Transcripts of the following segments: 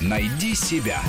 Найди себя.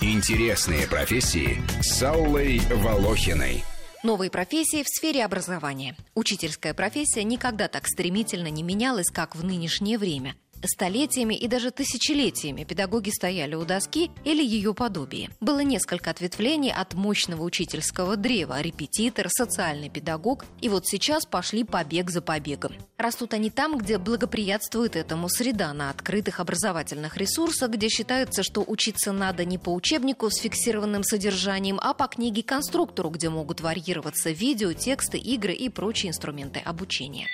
Интересные профессии с Аллой Волохиной. Новые профессии в сфере образования. Учительская профессия никогда так стремительно не менялась, как в нынешнее время. Столетиями и даже тысячелетиями педагоги стояли у доски или ее подобие. Было несколько ответвлений от мощного учительского древа – репетитор, социальный педагог, и вот сейчас пошли побег за побегом. Растут они там, где благоприятствует этому среда, на открытых образовательных ресурсах, где считается, что учиться надо не по учебнику с фиксированным содержанием, а по книге-конструктору, где могут варьироваться видео, тексты, игры и прочие инструменты обучения.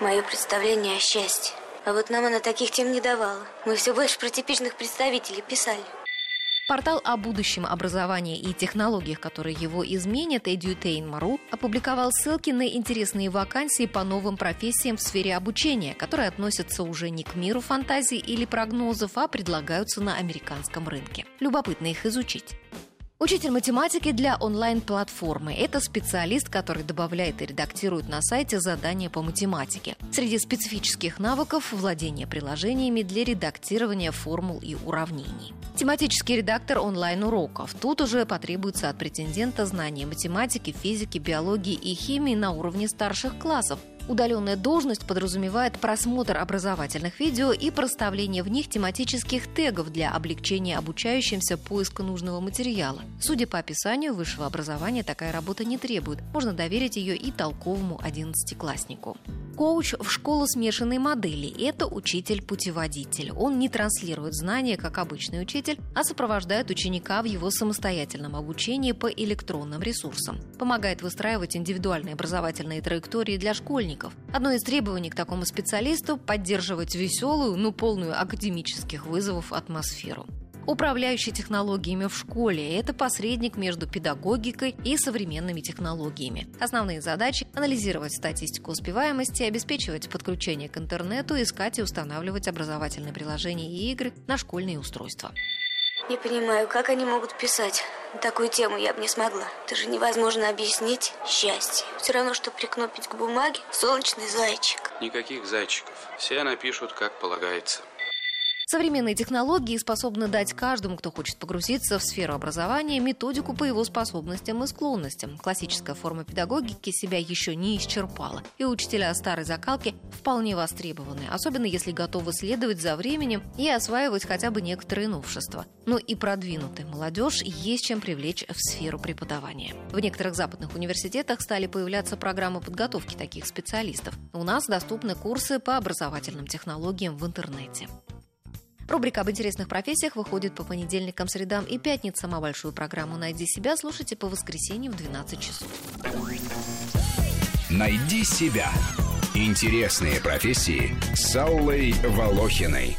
Мое представление о счастье – а вот нам она таких тем не давала. Мы все больше про типичных представителей писали. Портал о будущем образования и технологиях, которые его изменят, Edutainmaru, опубликовал ссылки на интересные вакансии по новым профессиям в сфере обучения, которые относятся уже не к миру фантазий или прогнозов, а предлагаются на американском рынке. Любопытно их изучить. Учитель математики для онлайн-платформы – это специалист, который добавляет и редактирует на сайте задания по математике. Среди специфических навыков – владение приложениями для редактирования формул и уравнений. Тематический редактор онлайн-уроков. Тут уже потребуется от претендента знания математики, физики, биологии и химии на уровне старших классов, Удаленная должность подразумевает просмотр образовательных видео и проставление в них тематических тегов для облегчения обучающимся поиска нужного материала. Судя по описанию, высшего образования такая работа не требует. Можно доверить ее и толковому одиннадцатикласснику. Коуч в школу смешанной модели – это учитель-путеводитель. Он не транслирует знания, как обычный учитель, а сопровождает ученика в его самостоятельном обучении по электронным ресурсам. Помогает выстраивать индивидуальные образовательные траектории для школьников. Одно из требований к такому специалисту – поддерживать веселую, но полную академических вызовов атмосферу управляющий технологиями в школе. Это посредник между педагогикой и современными технологиями. Основные задачи – анализировать статистику успеваемости, обеспечивать подключение к интернету, искать и устанавливать образовательные приложения и игры на школьные устройства. Не понимаю, как они могут писать. Такую тему я бы не смогла. Это же невозможно объяснить счастье. Все равно, что прикнопить к бумаге солнечный зайчик. Никаких зайчиков. Все напишут, как полагается. Современные технологии способны дать каждому, кто хочет погрузиться в сферу образования, методику по его способностям и склонностям. Классическая форма педагогики себя еще не исчерпала, и учителя старой закалки вполне востребованы, особенно если готовы следовать за временем и осваивать хотя бы некоторые новшества. Но и продвинутая молодежь есть чем привлечь в сферу преподавания. В некоторых западных университетах стали появляться программы подготовки таких специалистов. У нас доступны курсы по образовательным технологиям в интернете. Рубрика об интересных профессиях выходит по понедельникам, средам и пятницам, а большую программу «Найди себя» слушайте по воскресеньям в 12 часов. «Найди себя» – интересные профессии с Аллой Волохиной.